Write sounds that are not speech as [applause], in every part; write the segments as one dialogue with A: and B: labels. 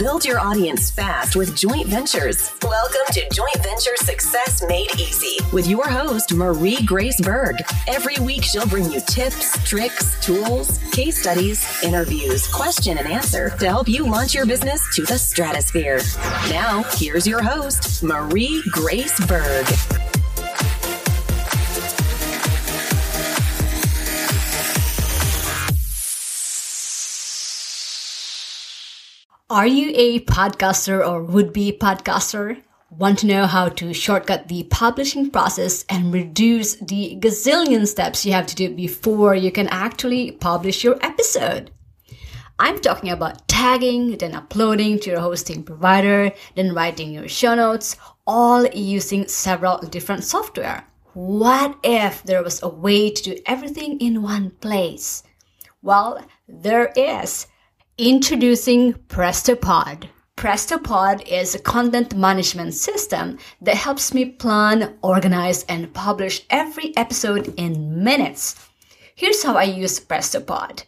A: Build your audience fast with Joint Ventures. Welcome to Joint Venture Success Made Easy with your host, Marie Grace Berg. Every week, she'll bring you tips, tricks, tools, case studies, interviews, question and answer to help you launch your business to the stratosphere. Now, here's your host, Marie Grace Berg.
B: Are you a podcaster or would be podcaster? Want to know how to shortcut the publishing process and reduce the gazillion steps you have to do before you can actually publish your episode? I'm talking about tagging, then uploading to your hosting provider, then writing your show notes, all using several different software. What if there was a way to do everything in one place? Well, there is. Introducing PrestoPod. PrestoPod is a content management system that helps me plan, organize, and publish every episode in minutes. Here's how I use PrestoPod.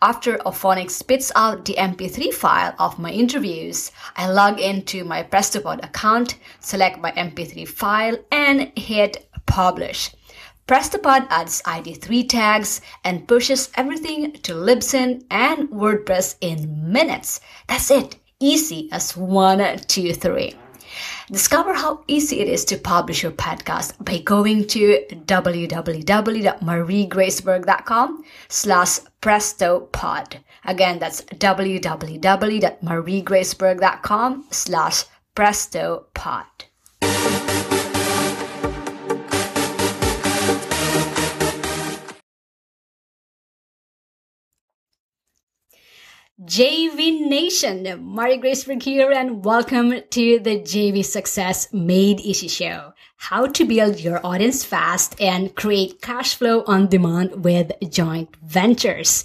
B: After Auphonic spits out the MP3 file of my interviews, I log into my PrestoPod account, select my MP3 file, and hit publish. PrestoPod adds ID3 tags and pushes everything to Libsyn and WordPress in minutes. That's it. Easy as one, two, three. Discover how easy it is to publish your podcast by going to www.mariegraceberg.com slash prestopod. Again, that's www.mariegraceberg.com slash prestopod. JV Nation, Marie Grace Berg here and welcome to the JV Success Made Easy Show. How to build your audience fast and create cash flow on demand with joint ventures.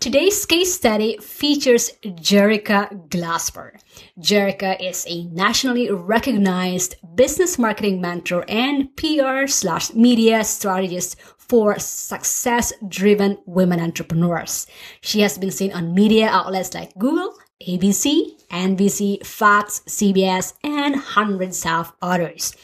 B: Today's case study features Jerica Glasper. Jerica is a nationally recognized business marketing mentor and PR slash media strategist for success driven women entrepreneurs. She has been seen on media outlets like Google, ABC, NBC, Fox, CBS, and hundreds of others.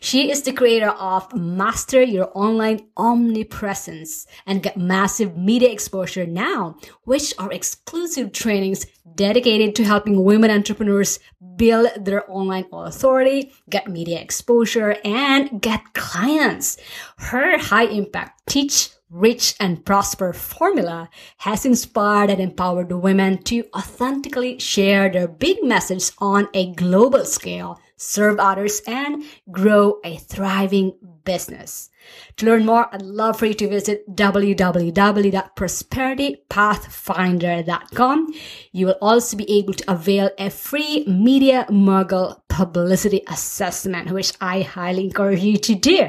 B: She is the creator of Master Your Online Omnipresence and Get Massive Media Exposure Now, which are exclusive trainings dedicated to helping women entrepreneurs build their online authority, get media exposure, and get clients. Her high impact teach rich and prosper formula has inspired and empowered women to authentically share their big message on a global scale, serve others, and grow a thriving business. To learn more, I'd love for you to visit www.prosperitypathfinder.com. You will also be able to avail a free media mogul publicity assessment, which I highly encourage you to do.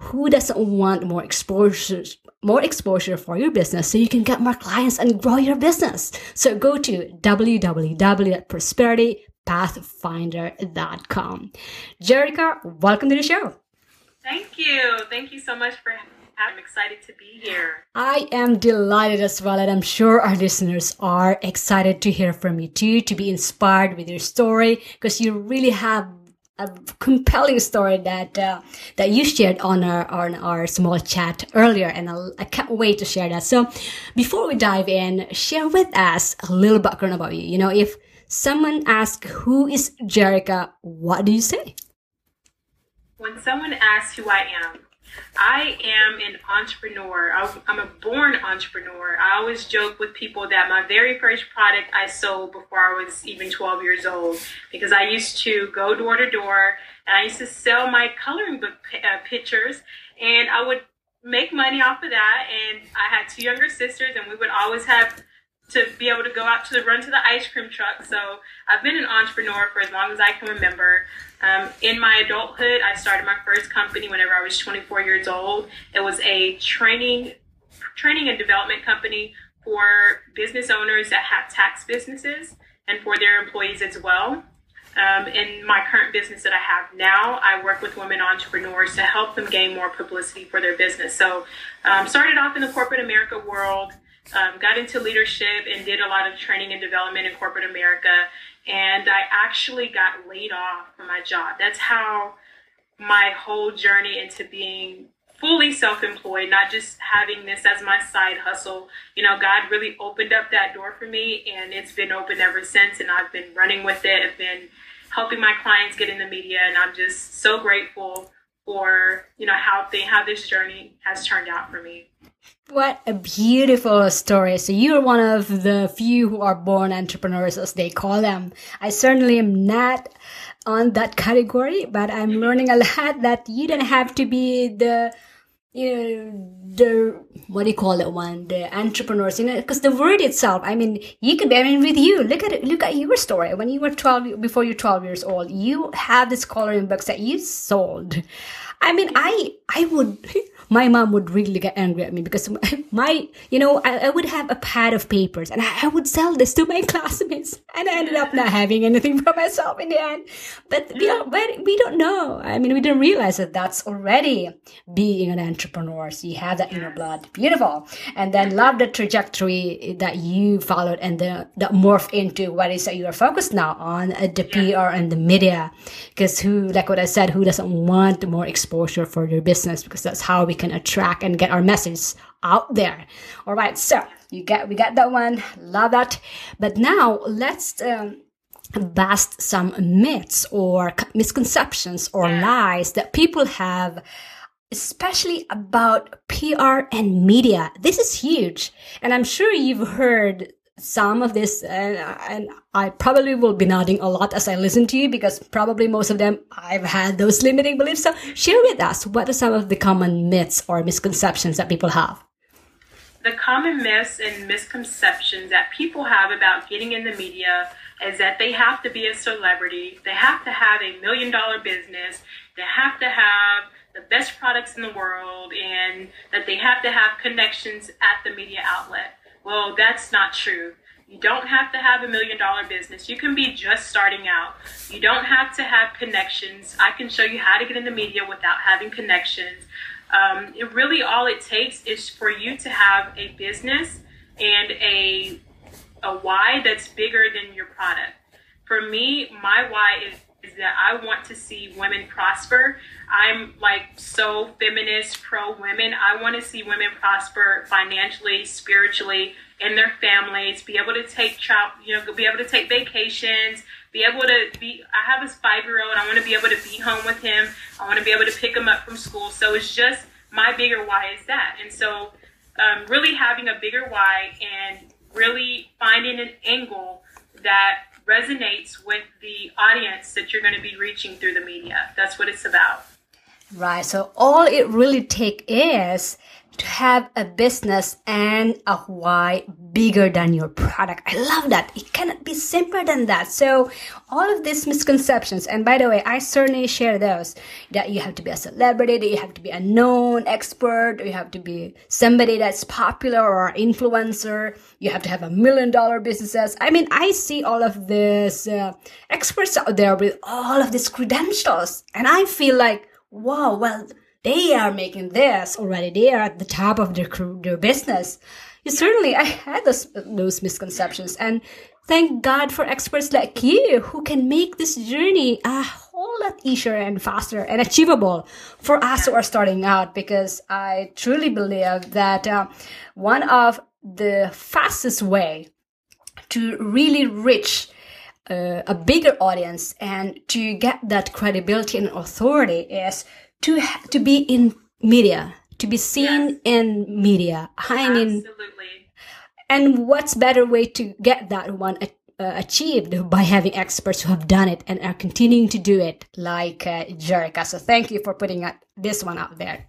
B: Who doesn't want more exposure, more exposure for your business so you can get more clients and grow your business? So go to www.prosperitypathfinder.com. Jerica, welcome to the show.
C: Thank you. Thank you so much for I'm excited to be here.
B: I am delighted as well, and I'm sure our listeners are excited to hear from you too, to be inspired with your story, because you really have a compelling story that uh, that you shared on our on our small chat earlier, and I can not wait to share that. So, before we dive in, share with us a little background about you. You know, if someone asks who is Jerica, what do you say?
C: When someone asks who I am, I am an entrepreneur. I'm a born entrepreneur. I always joke with people that my very first product I sold before I was even 12 years old because I used to go door to door and I used to sell my coloring book uh, pictures and I would make money off of that. And I had two younger sisters and we would always have to be able to go out to the run to the ice cream truck. So I've been an entrepreneur for as long as I can remember. Um, in my adulthood, I started my first company whenever I was 24 years old. It was a training, training and development company for business owners that have tax businesses and for their employees as well. Um, in my current business that I have now, I work with women entrepreneurs to help them gain more publicity for their business. So, um, started off in the corporate America world, um, got into leadership and did a lot of training and development in corporate America. And I actually got laid off from my job. That's how my whole journey into being fully self-employed not just having this as my side hustle you know god really opened up that door for me and it's been open ever since and i've been running with it i've been helping my clients get in the media and i'm just so grateful for you know how they how this journey has turned out for me
B: what a beautiful story. So you're one of the few who are born entrepreneurs, as they call them. I certainly am not on that category, but I'm learning a lot [laughs] that you don't have to be the you know the what do you call it one the entrepreneurs you know because the word itself i mean you could be i mean with you look at it look at your story when you were 12 before you're 12 years old you have this coloring books that you sold i mean i i would my mom would really get angry at me because my, you know, I, I would have a pad of papers and I, I, would sell this to my [laughs] classmates and I ended up not having anything for myself in the end. But we don't, but we don't know. I mean, we didn't realize that that's already being an entrepreneur. So you have that inner blood. Beautiful. And then love the trajectory that you followed and the, that morph into what is that you are focused now on uh, the PR and the media. Because who, like what I said, who doesn't want more exposure for your business? Because that's how we can attract and get our message out there. All right, so you get we got that one. Love that. But now let's um, bust some myths or misconceptions or lies that people have especially about PR and media. This is huge. And I'm sure you've heard some of this and, and I probably will be nodding a lot as I listen to you because probably most of them I've had those limiting beliefs. So share with us what are some of the common myths or misconceptions that people have?
C: The common myths and misconceptions that people have about getting in the media is that they have to be a celebrity, they have to have a million dollar business, they have to have the best products in the world, and that they have to have connections at the media outlet. Well, that's not true. You don't have to have a million dollar business. You can be just starting out. You don't have to have connections. I can show you how to get in the media without having connections. Um, it really all it takes is for you to have a business and a a why that's bigger than your product. For me, my why is is that I want to see women prosper. I'm like so feminist, pro women. I want to see women prosper financially, spiritually, in their families, be able to take child, you know, be able to take vacations, be able to be. I have a five year old. I want to be able to be home with him. I want to be able to pick him up from school. So it's just my bigger why is that. And so, um, really having a bigger why and really finding an angle that resonates with the audience that you're going to be reaching through the media. That's what it's about.
B: Right. So all it really take is to have a business and a why bigger than your product. I love that. It cannot be simpler than that. So all of these misconceptions, and by the way, I certainly share those that you have to be a celebrity, that you have to be a known expert, you have to be somebody that's popular or influencer, you have to have a million dollar businesses. I mean, I see all of these uh, experts out there with all of these credentials, and I feel like, wow, well, they are making this already. They are at the top of their their business. certainly, I had those those misconceptions, and thank God for experts like you who can make this journey a whole lot easier and faster and achievable for us who are starting out. Because I truly believe that uh, one of the fastest way to really reach uh, a bigger audience and to get that credibility and authority is to to be in media, to be seen yes. in media. I mean,
C: absolutely.
B: And what's better way to get that one uh, achieved by having experts who have done it and are continuing to do it, like uh, Jerica. So thank you for putting this one out there.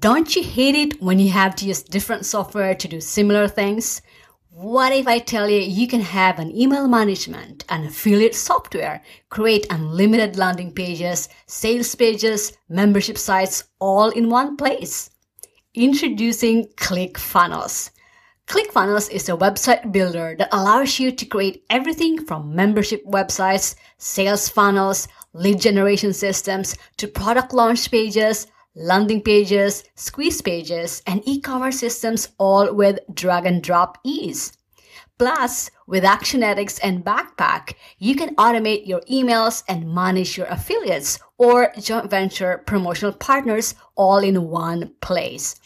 B: Don't you hate it when you have to use different software to do similar things? What if I tell you you can have an email management and affiliate software, create unlimited landing pages, sales pages, membership sites all in one place? Introducing ClickFunnels. ClickFunnels is a website builder that allows you to create everything from membership websites, sales funnels, lead generation systems to product launch pages, landing pages, squeeze pages, and e-commerce systems all with drag and drop ease. Plus, with Actionetics and Backpack, you can automate your emails and manage your affiliates or joint venture promotional partners all in one place.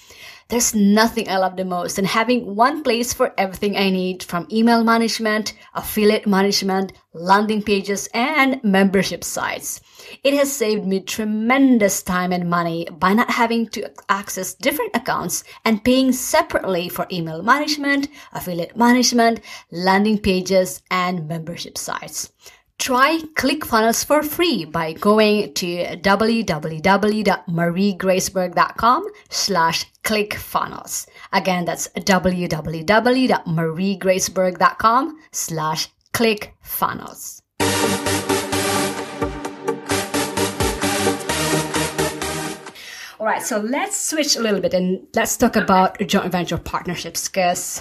B: There's nothing I love the most than having one place for everything I need from email management, affiliate management, landing pages, and membership sites. It has saved me tremendous time and money by not having to access different accounts and paying separately for email management, affiliate management, landing pages, and membership sites. Try ClickFunnels for free by going to www.mariegraceberg.com slash ClickFunnels. Again, that's www.mariegraceberg.com slash ClickFunnels. All right, so let's switch a little bit and let's talk about joint venture partnerships because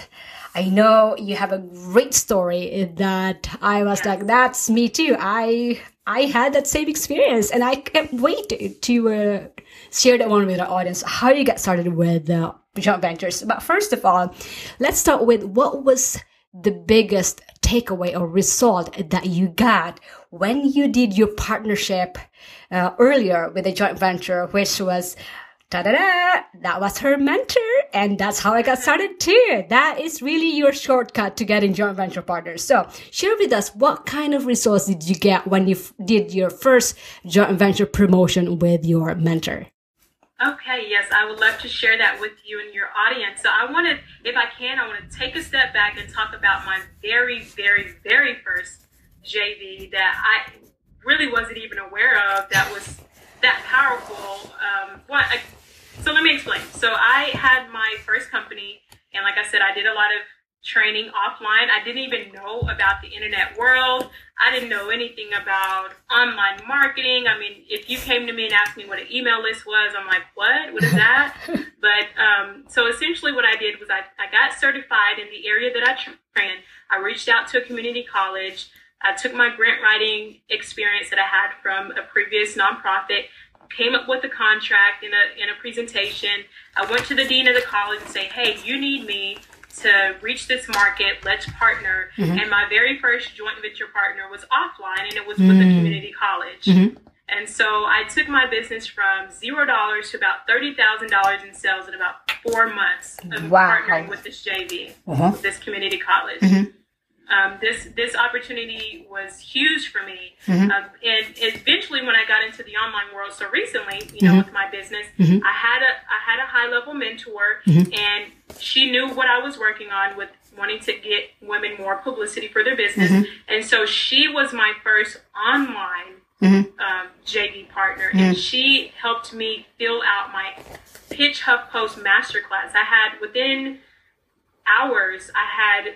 B: I know you have a great story that I was like, that's me too. I I had that same experience, and I can't wait to uh, share that one with our audience. How you got started with uh, joint ventures? But first of all, let's start with what was the biggest takeaway or result that you got when you did your partnership uh, earlier with a joint venture, which was da-da-da, that was her mentor. And that's how I got started too. That is really your shortcut to getting joint venture partners. So share with us what kind of results did you get when you f- did your first joint venture promotion with your mentor?
C: Okay, yes, I would love to share that with you and your audience. So I wanted, if I can, I want to take a step back and talk about my very, very, very first JV that I really wasn't even aware of that was that powerful. Um, so let me explain. So I had my first company, and like I said, I did a lot of training offline. I didn't even know about the internet world. I didn't know anything about online marketing. I mean, if you came to me and asked me what an email list was, I'm like, what? What is that? [laughs] but um, so essentially, what I did was I, I got certified in the area that I trained. I reached out to a community college. I took my grant writing experience that I had from a previous nonprofit came up with a contract in a in a presentation. I went to the dean of the college and say, "Hey, you need me to reach this market. Let's partner." Mm-hmm. And my very first joint venture partner was offline, and it was mm-hmm. with a mm. community college. Mm-hmm. And so I took my business from zero dollars to about thirty thousand dollars in sales in about four months of wow. partnering with this JV, uh-huh. with this community college. Um, this this opportunity was huge for me. Mm-hmm. Um, and eventually, when I got into the online world, so recently, you know, mm-hmm. with my business, mm-hmm. I had a I had a high level mentor, mm-hmm. and she knew what I was working on with wanting to get women more publicity for their business, mm-hmm. and so she was my first online mm-hmm. um, JV partner, and she helped me fill out my Pitch HuffPost masterclass. I had within hours, I had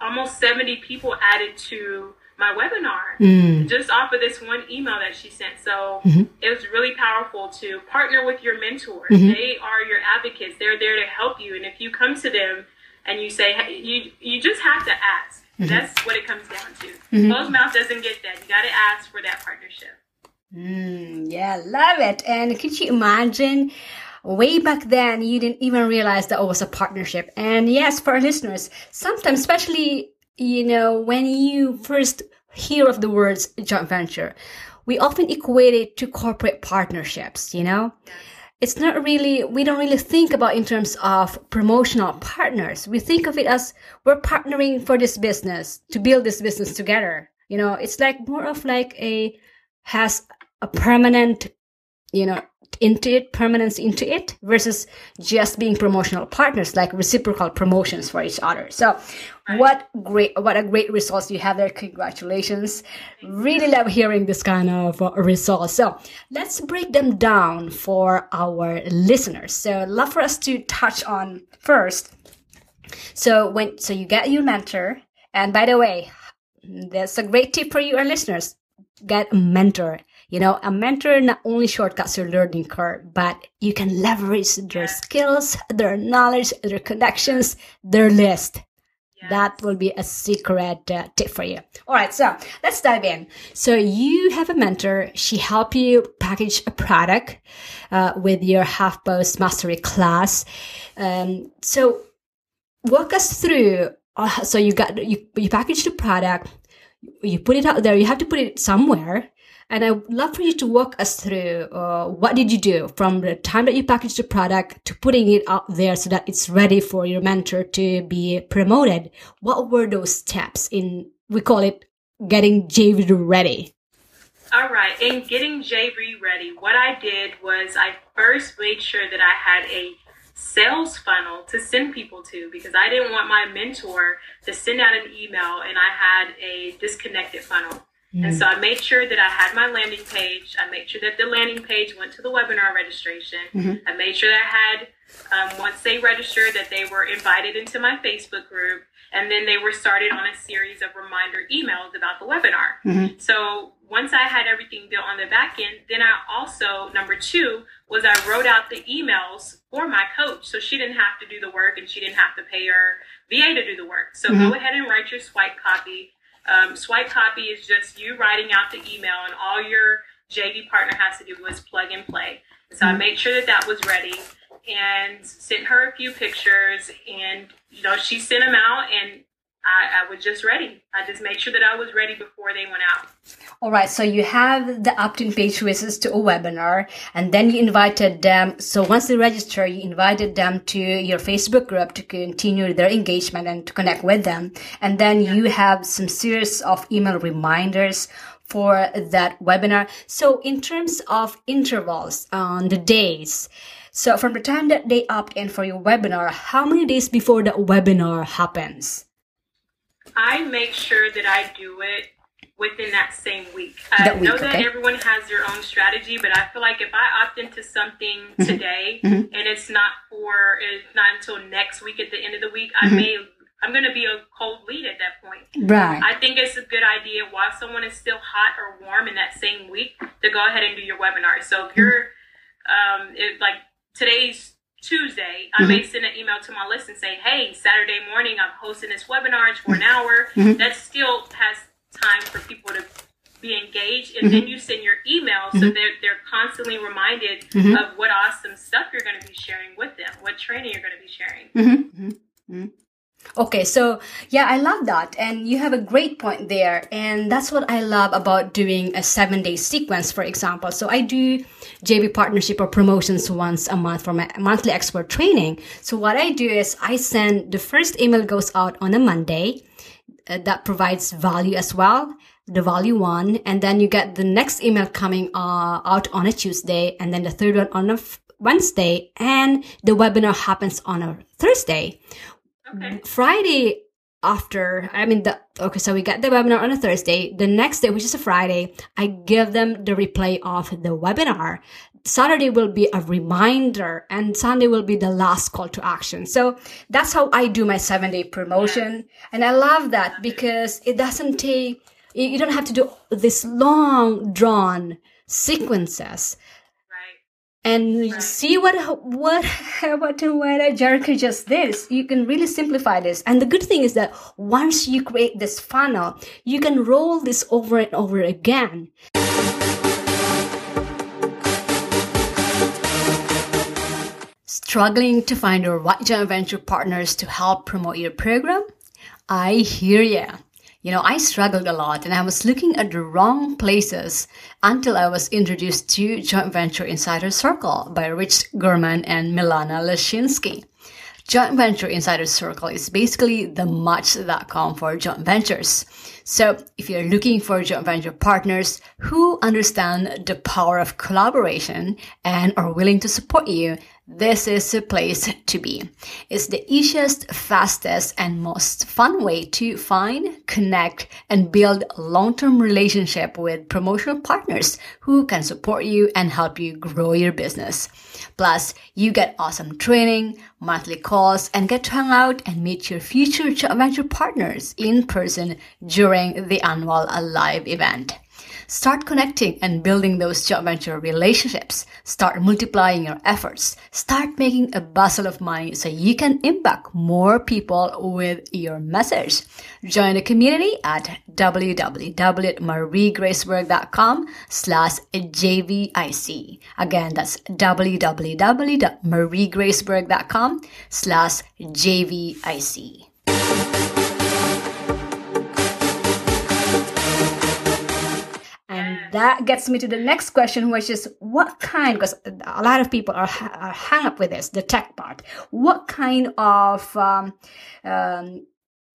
C: almost 70 people added to my webinar mm. just off of this one email that she sent. So mm-hmm. it was really powerful to partner with your mentors. Mm-hmm. They are your advocates. They're there to help you. And if you come to them and you say, hey, you, you just have to ask. Mm-hmm. That's what it comes down to. mm Closed mouth doesn't get that. You got to ask for that partnership.
B: Mm, yeah, love it. And could you imagine way back then you didn't even realize that it was a partnership. And yes, for our listeners, sometimes, especially, you know, when you first hear of the words joint venture, we often equate it to corporate partnerships, you know? It's not really, we don't really think about in terms of promotional partners. We think of it as we're partnering for this business to build this business together. You know, it's like more of like a, has a permanent, you know, into it, permanence into it, versus just being promotional partners, like reciprocal promotions for each other. So, what great, what a great results you have there! Congratulations! Really love hearing this kind of uh, results. So, let's break them down for our listeners. So, love for us to touch on first. So, when so you get your mentor, and by the way, that's a great tip for you, our listeners: get a mentor you know, a mentor not only shortcuts your learning curve, but you can leverage their skills, their knowledge, their connections, their list.
C: Yes.
B: That will be a secret uh, tip for you. All right, so let's dive in. So you have a mentor. She help you package a product uh, with your HuffPost mastery class. Um, so walk us through. Uh, so you got you you package the product, you put it out there. You have to put it somewhere. And I would love for you to walk us through uh, what did you do from the time that you packaged the product to putting it out there so that it's ready for your mentor to be promoted. What were those steps in, we call it getting JV ready?
C: All right, in getting JV ready, what I did was I first made sure that I had a sales funnel to send people to because I didn't want my mentor to send out an email and I had a disconnected funnel. Mm. And so I made sure that I had my landing page. I made sure that the landing page went to the webinar registration. Mm-hmm. I made sure that I had, um, once they registered, that they were invited into my Facebook group. And then they were started on a series of reminder emails about the webinar. Mm-hmm. So once I had everything built on the back end, then I also, number two, was I wrote out the emails for my coach. So she didn't have to do the work and she didn't have to pay her VA to do the work. So mm-hmm. go ahead and write your swipe copy um, swipe copy is just you writing out the email, and all your JV partner has to do was plug and play. So I mm-hmm. made sure that that was ready and sent her a few pictures, and you know she sent them out, and I, I was just ready. I just made sure that I was ready before they went out.
B: All right. So you have the opt-in page visits to a webinar and then you invited them. So once they register, you invited them to your Facebook group to continue their engagement and to connect with them. And then you have some series of email reminders for that webinar. So in terms of intervals on the days, so from the time that they opt in for your webinar, how many days before the webinar happens?
C: I make sure that I do it within that same week. I week, know that okay. everyone has their own strategy, but I feel like if I opt into something mm-hmm. today mm-hmm. and it's not for it's not until next week at the end of the week, mm-hmm. I may I'm going to be a cold lead at that point.
B: Right.
C: I think it's a good idea while someone is still hot or warm in that same week to go ahead and do your webinar. So if you're um, if like today's Tuesday, I mm-hmm. may send an email to my list and say, hey, Saturday morning, I'm hosting this webinar. It's for an hour. Mm-hmm. That still has time for people to be engaged. And mm-hmm. then you send your email so mm-hmm. they're, they're constantly reminded mm-hmm. of what awesome stuff you're going to be sharing with them, what training you're going to be sharing.
B: Mm-hmm. Okay, so yeah, I love that. And you have a great point there. And that's what I love about doing a seven day sequence, for example. So I do JV partnership or promotions once a month for my monthly expert training. So what I do is I send the first email goes out on a Monday uh, that provides value as well. The value one, and then you get the next email coming uh, out on a Tuesday, and then the third one on a f- Wednesday, and the webinar happens on a Thursday.
C: Okay.
B: Friday after i mean the okay so we get the webinar on a thursday. The next day which is a friday i give them the replay of the webinar. Saturday will be a reminder and sunday will be the last call to action. So that's how i do my seven day promotion. And i love that because it doesn't take you don't have to do this long drawn sequences and see what what [laughs] what what Jerica just did. You can really simplify this. And the good thing is that once you create this funnel, you can roll this over and over again. Struggling to find the right joint venture partners to help promote your program? I hear ya. You know, I struggled a lot and I was looking at the wrong places until I was introduced to Joint Venture Insider Circle by Rich German and Milana Leshinsky. Joint Venture Insider Circle is basically the match.com for joint ventures. So if you're looking for joint venture partners who understand the power of collaboration and are willing to support you, this is a place to be. It's the easiest, fastest, and most fun way to find, connect, and build long-term relationship with promotional partners who can support you and help you grow your business. Plus, you get awesome training, monthly calls, and get to hang out and meet your future joint venture partners in person during the annual live event. Start connecting and building those joint venture relationships. Start multiplying your efforts. Start making a bustle of money so you can impact more people with your message. Join the community at www.mariegraceberg.com slash JVIC. Again, that's www.mariegraceberg.com slash JVIC. That gets me to the next question, which is what kind, because a lot of people are, are hung up with this, the tech part. What kind of um, um,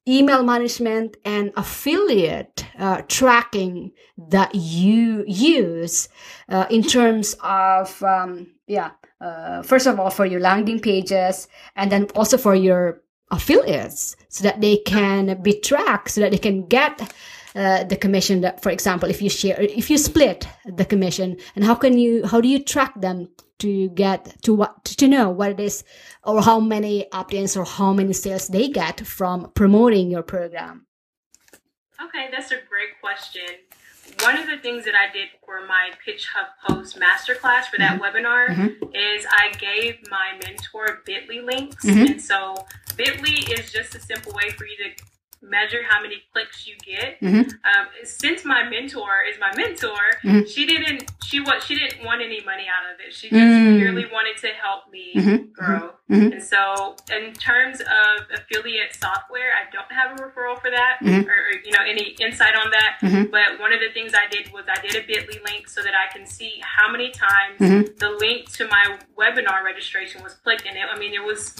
B: email management and affiliate uh, tracking that you use uh, in terms of, um, yeah, uh, first of all, for your landing pages and then also for your affiliates so that they can be tracked, so that they can get uh, the commission that for example if you share if you split the commission and how can you how do you track them to get to what to know what it is or how many opt-ins or how many sales they get from promoting your program
C: okay that's a great question one of the things that I did for my Pitch Hub Post masterclass for that mm-hmm. webinar mm-hmm. is I gave my mentor Bitly links. Mm-hmm. And so Bitly is just a simple way for you to measure how many clicks you get. Mm-hmm. Um, since my mentor is my mentor, mm-hmm. she didn't she what she didn't want any money out of it. She just mm-hmm. purely wanted to help me mm-hmm. grow. Mm-hmm. And so, in terms of affiliate software, I don't have a referral for that, mm-hmm. or, or, you know any insight on that. But one of the things I did was I did a Bitly link so that I can see how many times the link to my webinar registration was clicked, and it, I mean it was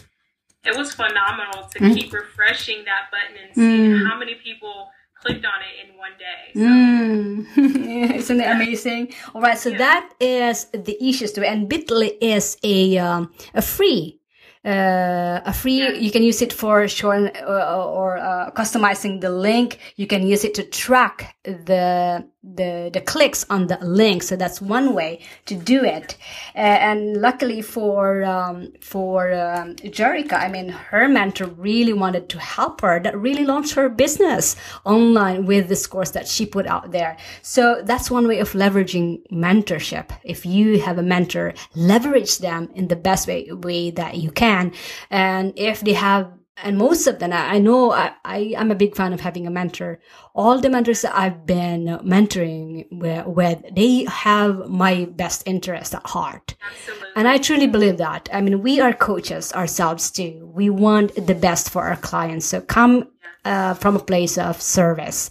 C: it was phenomenal to mm. keep refreshing that button and seeing mm. how many people clicked on it in one day. So.
B: Mm. [laughs] Isn't it amazing? All right, so yeah. that is the easiest way, and Bitly is a um, a free uh, a free yeah. you can use it for showing uh, or uh, customizing the link you can use it to track the the the clicks on the link. So that's one way to do it. Uh, and luckily for um, for um, Jerica I mean her mentor really wanted to help her. That really launched her business online with this course that she put out there. So that's one way of leveraging mentorship. If you have a mentor leverage them in the best way way that you can can. And if they have, and most of them, I know I, I am a big fan of having a mentor. All the mentors that I've been mentoring with, with they have my best interest at heart. Absolutely. And I truly believe that. I mean, we are coaches ourselves too. We want the best for our clients. So come uh, from a place of service,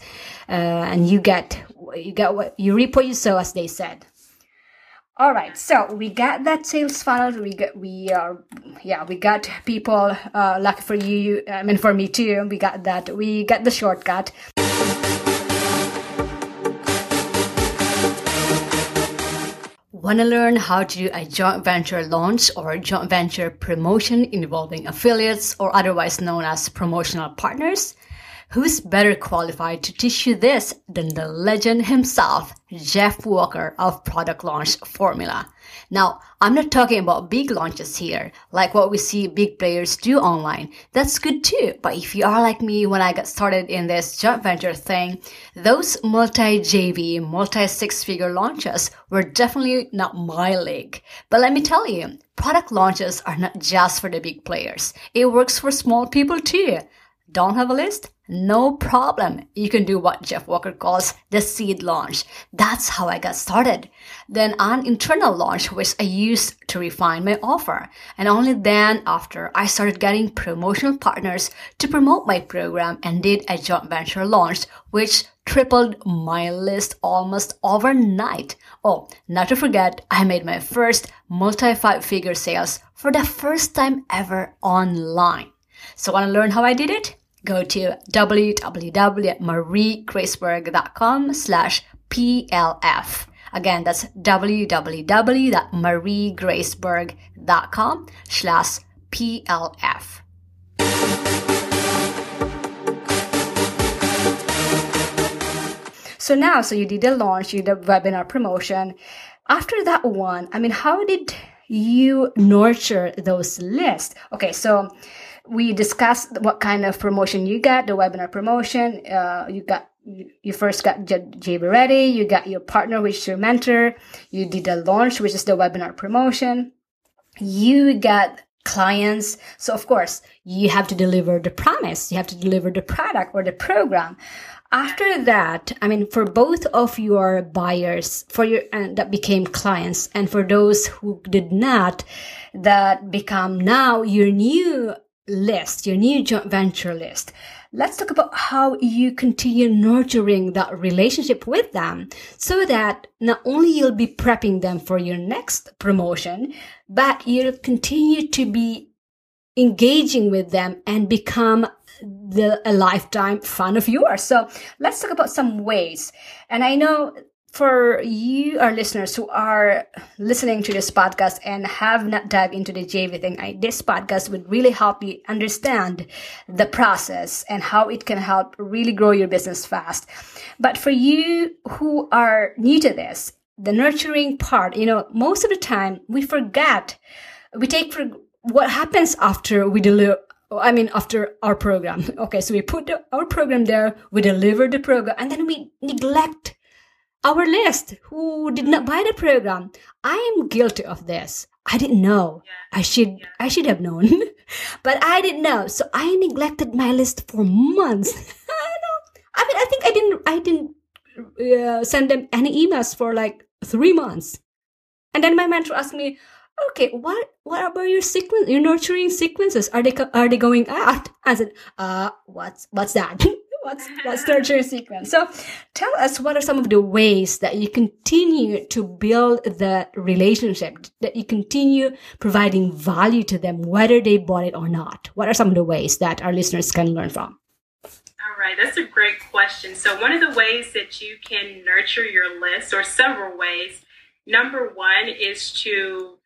B: uh, and you get you get what you reap what you sow, as they said. All right, so we got that sales funnel. We got we are yeah we got people. Uh, lucky for you, I mean for me too. We got that. We got the shortcut. Want to learn how to do a joint venture launch or joint venture promotion involving affiliates or otherwise known as promotional partners? Who's better qualified to teach you this than the legend himself, Jeff Walker of Product Launch Formula? Now, I'm not talking about big launches here, like what we see big players do online. That's good too. But if you are like me when I got started in this joint venture thing, those multi JV, multi six figure launches were definitely not my league. But let me tell you, product launches are not just for the big players. It works for small people too. Don't have a list? No problem. You can do what Jeff Walker calls the seed launch. That's how I got started. Then an internal launch, which I used to refine my offer. And only then after I started getting promotional partners to promote my program and did a joint venture launch, which tripled my list almost overnight. Oh, not to forget, I made my first multi five figure sales for the first time ever online. So want to learn how I did it? Go to www.mariegraceberg.com slash PLF. Again, that's www.mariegraceberg.com slash PLF. So now, so you did the launch, you did the webinar promotion. After that one, I mean, how did you nurture those lists? Okay, so we discussed what kind of promotion you got, the webinar promotion. Uh, you got you first got JV ready, you got your partner, which is your mentor, you did the launch, which is the webinar promotion, you got clients. So of course, you have to deliver the promise, you have to deliver the product or the program. After that, I mean, for both of your buyers, for your and that became clients, and for those who did not, that become now your new list, your new joint venture list let's talk about how you continue nurturing that relationship with them so that not only you'll be prepping them for your next promotion, but you'll continue to be engaging with them and become the a lifetime fan of yours. So let's talk about some ways. And I know for you, our listeners who are listening to this podcast and have not dived into the JV thing, I, this podcast would really help you understand the process and how it can help really grow your business fast. But for you who are new to this, the nurturing part, you know, most of the time we forget, we take for what happens after we deliver I mean, after our program. [laughs] Okay, so we put the, our program there, we deliver the program, and then we neglect our list who did not buy the program. I am guilty of this. I didn't know. Yeah. I should yeah. I should have known, [laughs] but I didn't know. So I neglected my list for months. [laughs] I mean, I think I didn't I didn't uh, send them any emails for like three months, and then my mentor asked me, "Okay, what what about your sequence, your nurturing sequences? Are they are they going out?" I said, "Uh, what's what's that?" [laughs] what's what's nurture sequence. So tell us what are some of the ways that you continue to build the relationship that you continue providing value to them whether they bought it or not? What are some of the ways that our listeners can learn from?
C: All right that's a great question. So one of the ways that you can nurture your list or several ways number one is to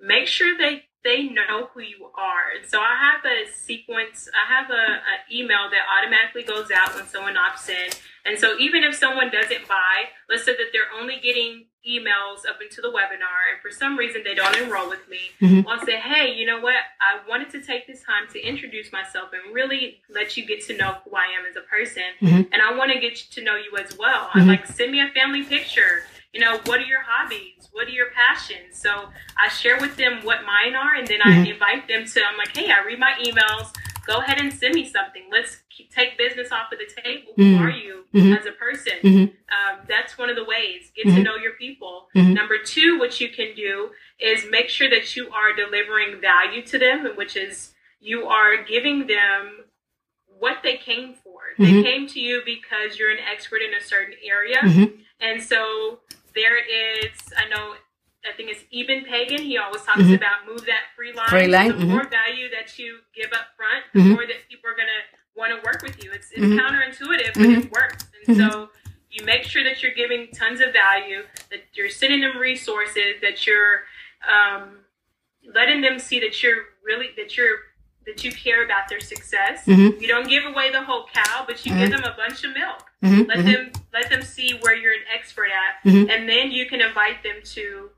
C: make sure they they know who you are. And so I have a sequence, I have a, a, email that automatically goes out when someone opts in. And so even if someone doesn't buy, let's say that they're only getting emails up into the webinar and for some reason they don't enroll with me, mm-hmm. I'll say, hey, you know what? I wanted to take this time to introduce myself and really let you get to know who I am as a person. Mm-hmm. And I want to get to know you as well. Mm-hmm. I'm like, send me a family picture you know, what are your hobbies? What are your passions? So I share with them what mine are, and then mm-hmm. I invite them to, I'm like, hey, I read my emails. Go ahead and send me something. Let's keep, take business off of the table. Mm-hmm. Who are you mm-hmm. as a person? Mm-hmm. Um, that's one of the ways. Get to mm-hmm. know your people. Mm-hmm. Number two, what you can do is make sure that you are delivering value to them, which is you are giving them what they came for. They came to you because you're an expert in a certain area. And so there is, I know, I think it's Eben Pagan. He always talks mm-hmm. about move that free line. Free line. The mm-hmm. more value that you give up front, the mm-hmm. more that people are going to want to work with you. It's, it's mm-hmm. counterintuitive, but it mm-hmm. works. And so mm-hmm. you make sure that you're giving tons of value, that you're sending them resources, that you're um, letting them see that you're really that you're that you care about their success. Mm-hmm. You don't give away the whole cow, but you mm-hmm. give them a bunch of milk. Mm-hmm. Let them let them see where you're an expert at, and then you can invite them to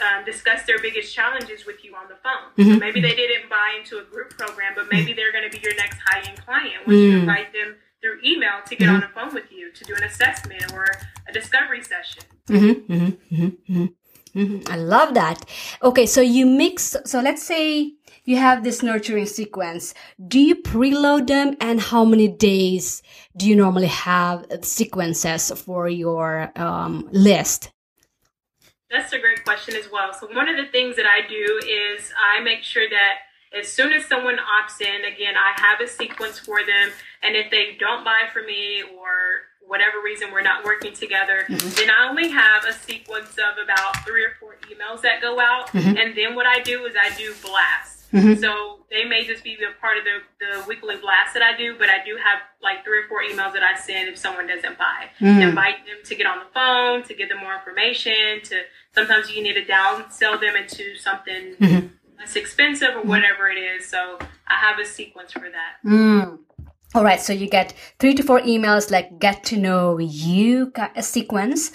C: um, discuss their biggest challenges with you on the phone. Mm-hmm. So maybe they didn't buy into a group program, but maybe they're going to be your next high end client. Once you mm. invite them through email to get on mm-hmm. the phone with you to do an assessment or a discovery session. Mm-hmm. Mm-hmm.
B: I love that. Okay, so you mix. So let's say you have this nurturing sequence. Do you preload them and how many days do you normally have sequences for your um, list?
C: That's a great question as well. So one of the things that I do is I make sure that as soon as someone opts in, again, I have a sequence for them. And if they don't buy for me or whatever reason we're not working together, mm-hmm. then I only have a sequence of about three or four emails that go out. Mm-hmm. And then what I do is I do blasts. Mm-hmm. So they may just be a part of the, the weekly blast that I do, but I do have like three or four emails that I send if someone doesn't buy. Mm-hmm. Invite them to get on the phone, to give them more information, to sometimes you need to down sell them into something mm-hmm. less expensive or whatever it is. So I have a sequence for that.
B: Mm. All right, so you get three to four emails like get to know you, a sequence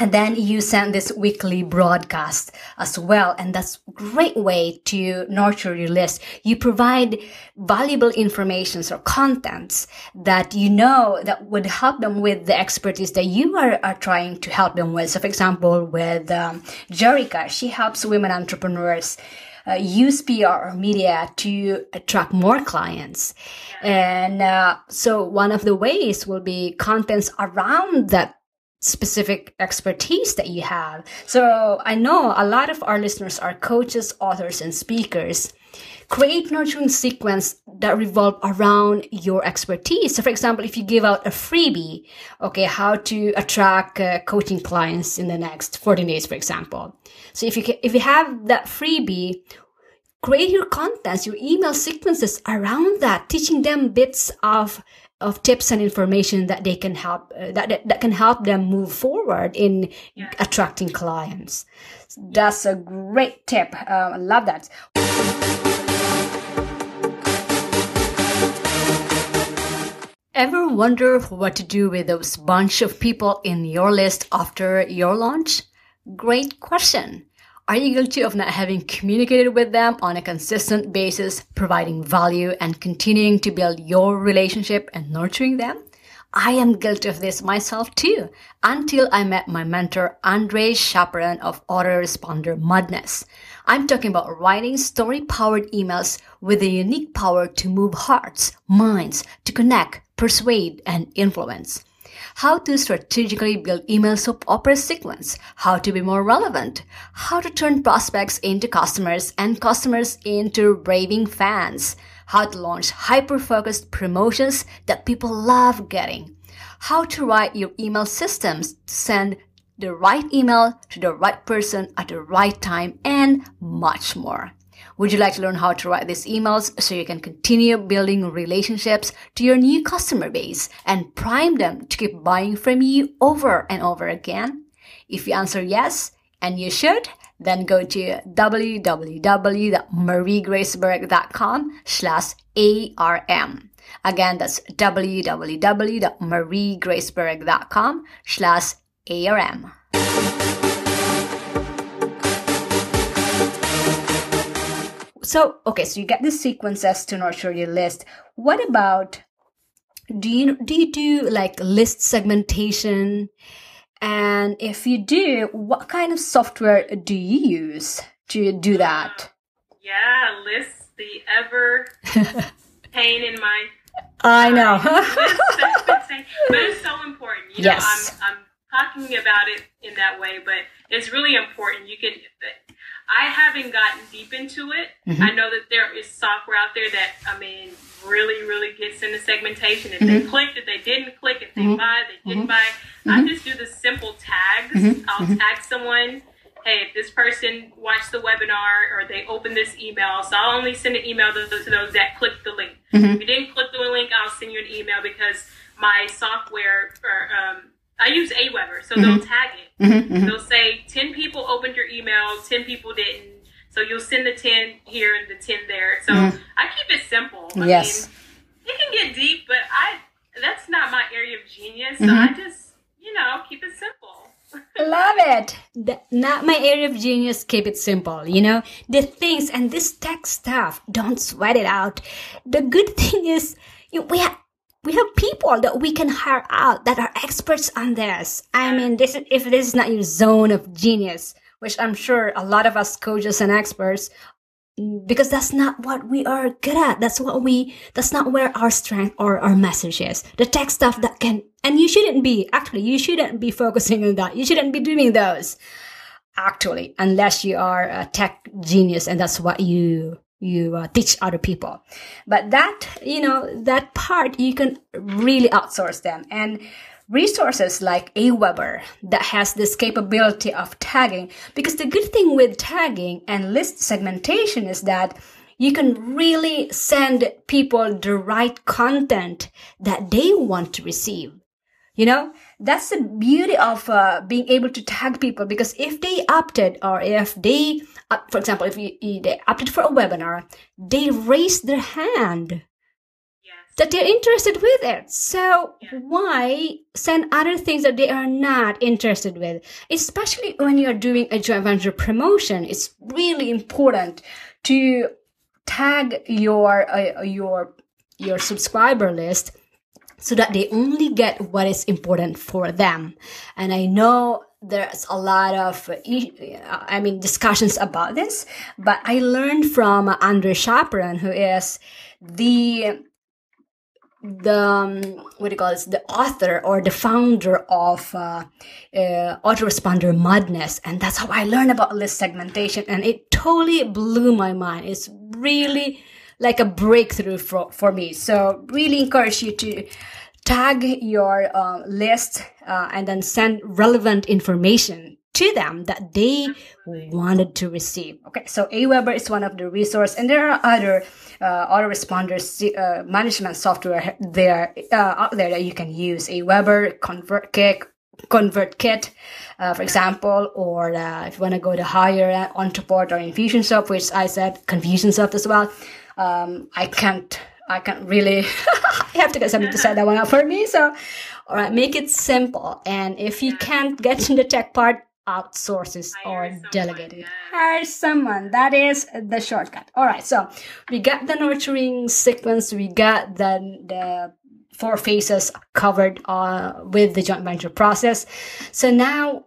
B: and then you send this weekly broadcast as well. And that's a great way to nurture your list. You provide valuable informations or contents that you know that would help them with the expertise that you are, are trying to help them with. So for example with um, Jerica she helps women entrepreneurs uh, use PR or media to attract more clients. And uh, so one of the ways will be contents around that specific expertise that you have. So I know a lot of our listeners are coaches, authors, and speakers. Create nurturing sequence that revolve around your expertise. So, for example, if you give out a freebie, okay, how to attract uh, coaching clients in the next 14 days, for example. So, if you can, if you have that freebie, create your contents, your email sequences around that, teaching them bits of of tips and information that they can help uh, that, that, that can help them move forward in yeah. attracting clients. That's a great tip. Um, i love that. Ever wonder what to do with those bunch of people in your list after your launch? Great question are you guilty of not having communicated with them on a consistent basis, providing value and continuing to build your relationship and nurturing them? I am guilty of this myself too, until I met my mentor, Andre Chaperon of Autoresponder Madness. I'm talking about writing story powered emails with a unique power to move hearts, minds, to connect, persuade, and influence how to strategically build email soap opera sequence, how to be more relevant, how to turn prospects into customers and customers into raving fans, how to launch hyper-focused promotions that people love getting, how to write your email systems to send the right email to the right person at the right time, and much more. Would you like to learn how to write these emails so you can continue building relationships to your new customer base and prime them to keep buying from you over and over again? If you answer yes, and you should, then go to www.mariegraceberg.com slash ARM. Again, that's www.mariegraceberg.com slash ARM. So, okay, so you get the sequences to nurture your list. What about do you do you do like list segmentation? And if you do, what kind of software do you use to do that? [gasps]
C: Yeah, lists the ever [laughs] pain in my
B: I know. [laughs]
C: but it's so important. You
B: yes.
C: know, I'm, I'm talking about it in that way, but it's really important. You can I haven't gotten deep into it. Mm-hmm. I know that there is software out there that I mean really, really gets into segmentation. If mm-hmm. they clicked, if they didn't click, if they mm-hmm. buy, they didn't mm-hmm. buy. I
B: mm-hmm.
C: just do the simple tags.
B: Mm-hmm.
C: I'll tag someone. Hey, if this person watched the webinar or they opened this email, so I'll only send an email to, to those that clicked the link. If you didn't click the link, I'll send you an email because my software or um, I use Aweber, so mm-hmm. they'll tag it. Mm-hmm, they'll say ten people opened your email, ten people didn't. So you'll send the ten here and the ten there. So mm-hmm. I keep it simple. I
B: yes,
C: mean, it can get deep, but I that's not my area of genius. So I mm-hmm. just you know keep it simple. [laughs]
B: Love it. The, not my area of genius. Keep it simple. You know, the things and this tech stuff, don't sweat it out. The good [laughs] thing is, you, we have, we have people that we can hire out that are experts on this. I mean, this is, if this is not your zone of genius, which I'm sure a lot of us coaches and experts, because that's not what we are good at. That's what we, that's not where our strength or our message is. The tech stuff that can, and you shouldn't be, actually, you shouldn't be focusing on that. You shouldn't be doing those, actually, unless you are a tech genius and that's what you you uh, teach other people. But that you know that part you can really outsource them. And resources like aweber that has this capability of tagging because the good thing with tagging and list segmentation is that you can really send people the right content that they want to receive. You know, that's the beauty of uh, being able to tag people because if they opted or if they, uh, for example, if you, they opted for a webinar, they raised their hand.
C: Yes.
B: that they're interested with it. So why send other things that they are not interested with? Especially when you're doing a joint venture promotion, it's really important to tag your uh, your your subscriber list so that they only get what is important for them. And I know there's a lot of, I mean, discussions about this, but I learned from Andre Chaperon, who is the the um, what do you call this the author or the founder of uh, uh, autoresponder madness and that's how i learned about list segmentation and it totally blew my mind. It's really like a breakthrough for, for me. So really encourage you to tag your uh, list uh, and then send relevant information to them that they wanted to receive. Okay, so Aweber is one of the resource, and there are other uh, autoresponders uh, management software there uh, out there that you can use. Aweber, ConvertKit, ConvertKit, uh, for example, or uh, if you want to go to higher Ontraport or Infusionsoft, which I said Confusionsoft as well. Um, I can't I can't really, [laughs] I have to get somebody to set that one up for me. So, all right, make it simple. And if you can't get in the tech part, outsource it or delegate it. Hire someone. That is the shortcut. All right. So we got the nurturing sequence. We got the, the four phases covered uh, with the joint venture process. So now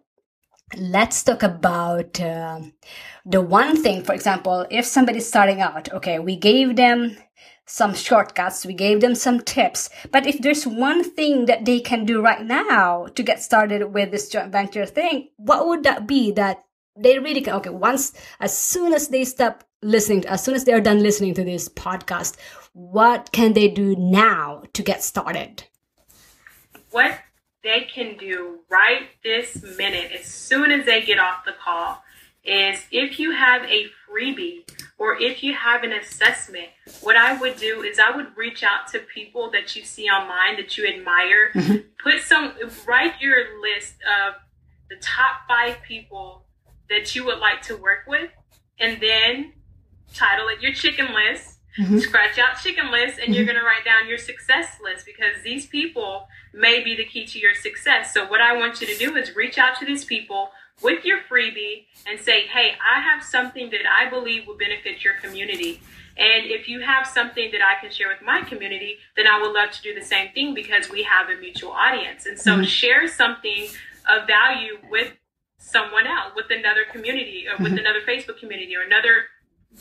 B: let's talk about uh, the one thing for example if somebody's starting out okay we gave them some shortcuts, we gave them some tips. But if there's one thing that they can do right now to get started with this joint venture thing, what would that be that they really can? Okay, once, as soon as they stop listening, as soon as they are done listening to this podcast, what can they do now to get started?
C: What they can do right this minute, as soon as they get off the call, is if you have a freebie or if you have an assessment, what I would do is I would reach out to people that you see online that you admire. Mm-hmm. Put some, write your list of the top five people that you would like to work with, and then title it your chicken list. Mm-hmm. Scratch out chicken list, and mm-hmm. you're going to write down your success list because these people may be the key to your success. So, what I want you to do is reach out to these people with your freebie and say, hey, I have something that I believe will benefit your community. And if you have something that I can share with my community, then I would love to do the same thing because we have a mutual audience. And so mm-hmm. share something of value with someone else, with another community, or with mm-hmm. another Facebook community, or another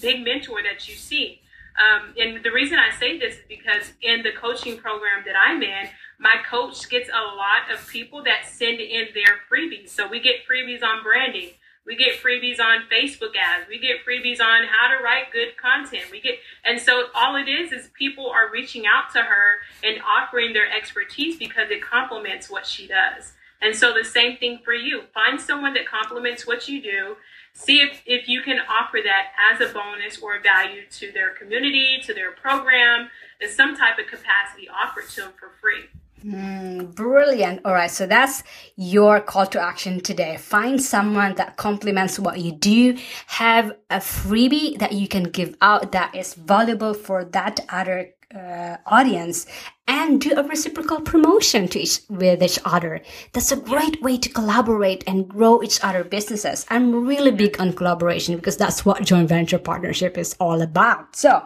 C: big mentor that you see. Um, and the reason I say this is because in the coaching program that I'm in, my coach gets a lot of people that send in their freebies. So we get freebies on branding. We get freebies on Facebook ads. We get freebies on how to write good content. We get, and so all it is is people are reaching out to her and offering their expertise because it complements what she does. And so the same thing for you. Find someone that complements what you do see if, if you can offer that as a bonus or a value to their community, to their program, in some type of capacity offered to them for free.
B: Mm, brilliant. All right. So that's your call to action today. Find someone that complements what you do. Have a freebie that you can give out that is valuable for that other uh, audience and do a reciprocal promotion to each with each other. That's a great way to collaborate and grow each other businesses. I'm really big on collaboration because that's what joint venture partnership is all about. So,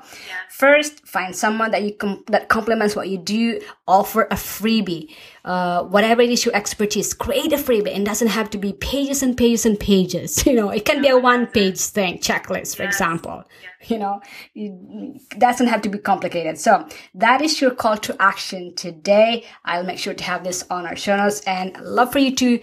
B: first, find someone that you com- that complements what you do. Offer a freebie, uh, whatever it is your expertise. Create a freebie. It doesn't have to be pages and pages and pages. [laughs] You know, it can be a one page thing, checklist, for example. [laughs] You know, it doesn't have to be complicated. So that is your call to action today. I'll make sure to have this on our show notes and I'd love for you to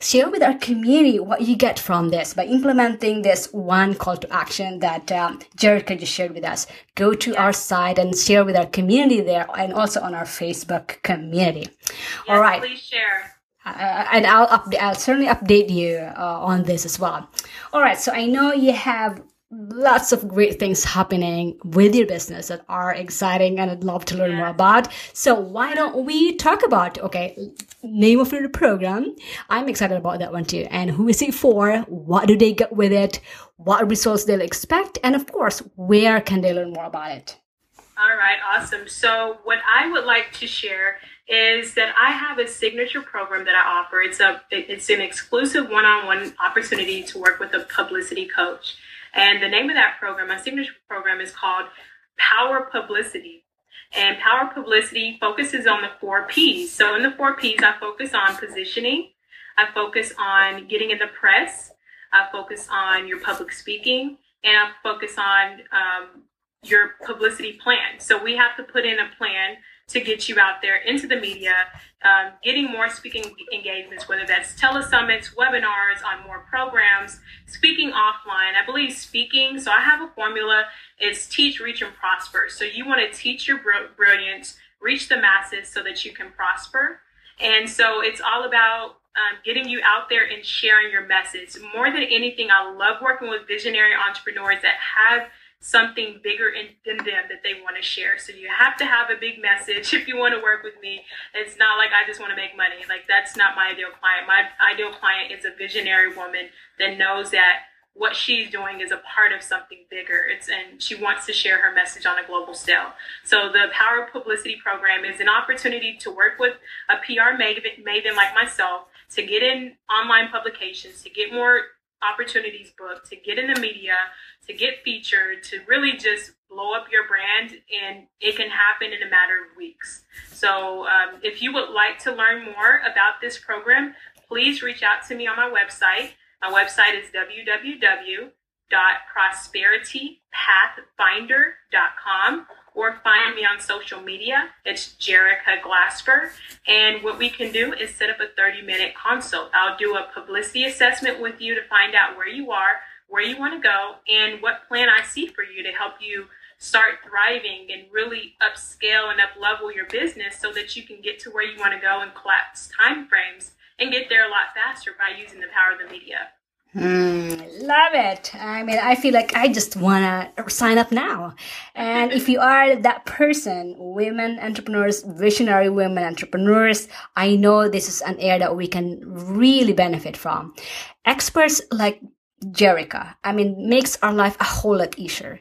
B: share with our community what you get from this by implementing this one call to action that um, Jerica just shared with us. Go to our site and share with our community there and also on our Facebook community.
C: Yes, All right. Please share.
B: Uh, and I'll update, I'll certainly update you uh, on this as well. All right. So I know you have lots of great things happening with your business that are exciting and I'd love to learn more about. So why don't we talk about, okay, name of your program. I'm excited about that one too. And who is it for? What do they get with it? What results they'll expect? And of course, where can they learn more about it?
C: All right, awesome. So, what I would like to share is that I have a signature program that I offer. It's a it's an exclusive one-on-one opportunity to work with a publicity coach. And the name of that program, my signature program is called Power Publicity. And Power Publicity focuses on the 4 Ps. So in the 4 Ps, I focus on positioning, I focus on getting in the press, I focus on your public speaking, and I focus on um, your publicity plan. So we have to put in a plan to get you out there into the media, um, getting more speaking engagements, whether that's telesummits, webinars on more programs, speaking offline. I believe speaking, so I have a formula, it's teach, reach, and prosper. So you want to teach your brilliance, reach the masses so that you can prosper. And so it's all about um, getting you out there and sharing your message. More than anything, I love working with visionary entrepreneurs that have something bigger in, than them that they want to share. So you have to have a big message if you want to work with me. It's not like I just want to make money. Like that's not my ideal client. My ideal client is a visionary woman that knows that what she's doing is a part of something bigger. It's and she wants to share her message on a global scale. So the Power of Publicity program is an opportunity to work with a PR maven, like myself to get in online publications, to get more opportunities booked, to get in the media, to get featured, to really just blow up your brand, and it can happen in a matter of weeks. So, um, if you would like to learn more about this program, please reach out to me on my website. My website is www.prosperitypathfinder.com or find me on social media. It's Jerica Glasper. And what we can do is set up a 30 minute consult. I'll do a publicity assessment with you to find out where you are, where you want to go, and what plan I see for you to help you start thriving and really upscale and uplevel your business so that you can get to where you want to go and collapse time frames and get there a lot faster by using the power of the media.
B: Mm, love it. I mean, I feel like I just want to sign up now. And if you are that person, women entrepreneurs, visionary women entrepreneurs, I know this is an area that we can really benefit from. Experts like Jerica, I mean, makes our life a whole lot easier.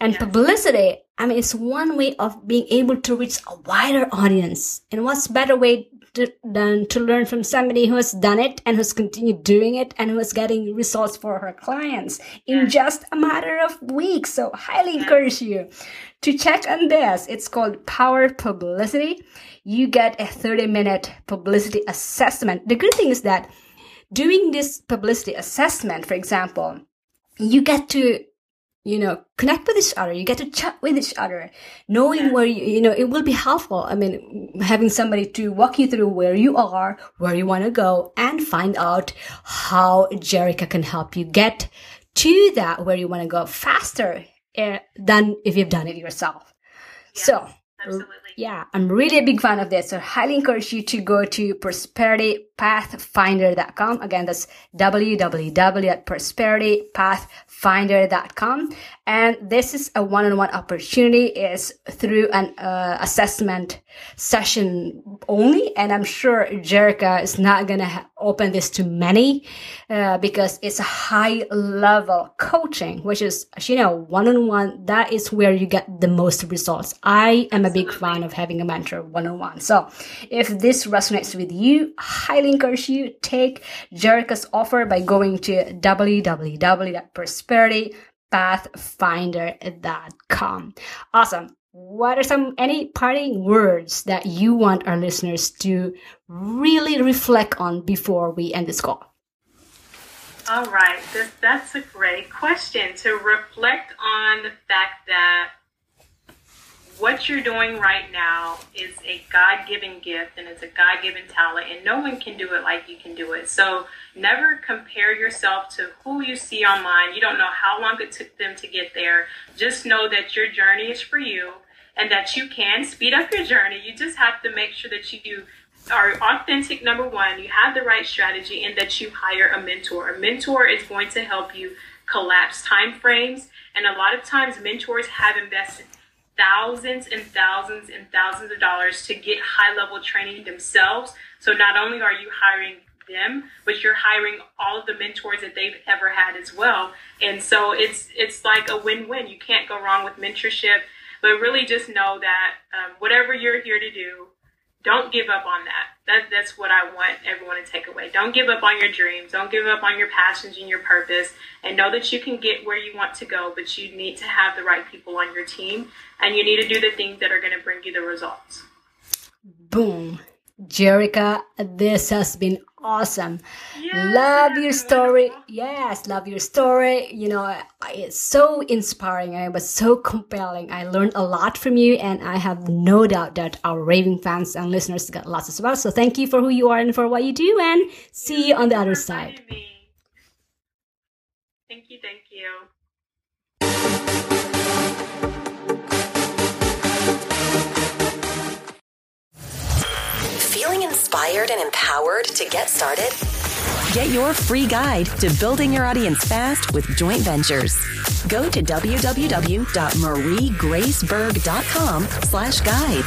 B: And publicity, I mean, it's one way of being able to reach a wider audience. And what's better way to, than to learn from somebody who has done it and who's continued doing it and who is getting results for her clients in just a matter of weeks. So highly encourage you to check on this. It's called Power Publicity. You get a 30 minute publicity assessment. The good thing is that doing this publicity assessment, for example, you get to you know, connect with each other. You get to chat with each other, knowing where you, you know, it will be helpful. I mean, having somebody to walk you through where you are, where you want to go and find out how Jerica can help you get to that where you want to go faster uh, than if you've done it yourself.
C: So, absolutely.
B: yeah, I'm really a big fan of this. So highly encourage you to go to prosperitypathfinder.com. Again, that's www.prosperitypathfinder.com and this is a one-on-one opportunity. Is through an uh, assessment session only and i'm sure jerica is not gonna ha- open this to many uh, because it's a high level coaching which is you know one-on-one that is where you get the most results. I am a big fan of having a mentor one-on-one. So if this resonates with you highly encourage you take jerica's offer by going to www.perspective prosperitypathfinder.com. Awesome. What are some any parting words that you want our listeners to really reflect on before we end this call?
C: All right, that's a great question to reflect on the fact that what you're doing right now is a God given gift and it's a God given talent, and no one can do it like you can do it. So never compare yourself to who you see online. You don't know how long it took them to get there. Just know that your journey is for you and that you can speed up your journey. You just have to make sure that you are authentic, number one, you have the right strategy, and that you hire a mentor. A mentor is going to help you collapse time frames. And a lot of times, mentors have invested thousands and thousands and thousands of dollars to get high level training themselves. So not only are you hiring them, but you're hiring all of the mentors that they've ever had as well. And so it's it's like a win-win. You can't go wrong with mentorship. But really just know that um, whatever you're here to do, don't give up on that. That that's what I want everyone to take away. Don't give up on your dreams. Don't give up on your passions and your purpose. And know that you can get where you want to go, but you need to have the right people on your team and you need to do the things that are going to bring you the results.
B: Boom. Jerica, this has been awesome. Love your story. Yes, love your story. You know, it's so inspiring. It was so compelling. I learned a lot from you, and I have no doubt that our raving fans and listeners got lots as well. So thank you for who you are and for what you do, and see you on the other side.
C: Me. Thank you. Thank you.
A: Inspired and empowered to get started? Get your free guide to building your audience fast with joint ventures. Go to www.mariegraceberg.com slash guide.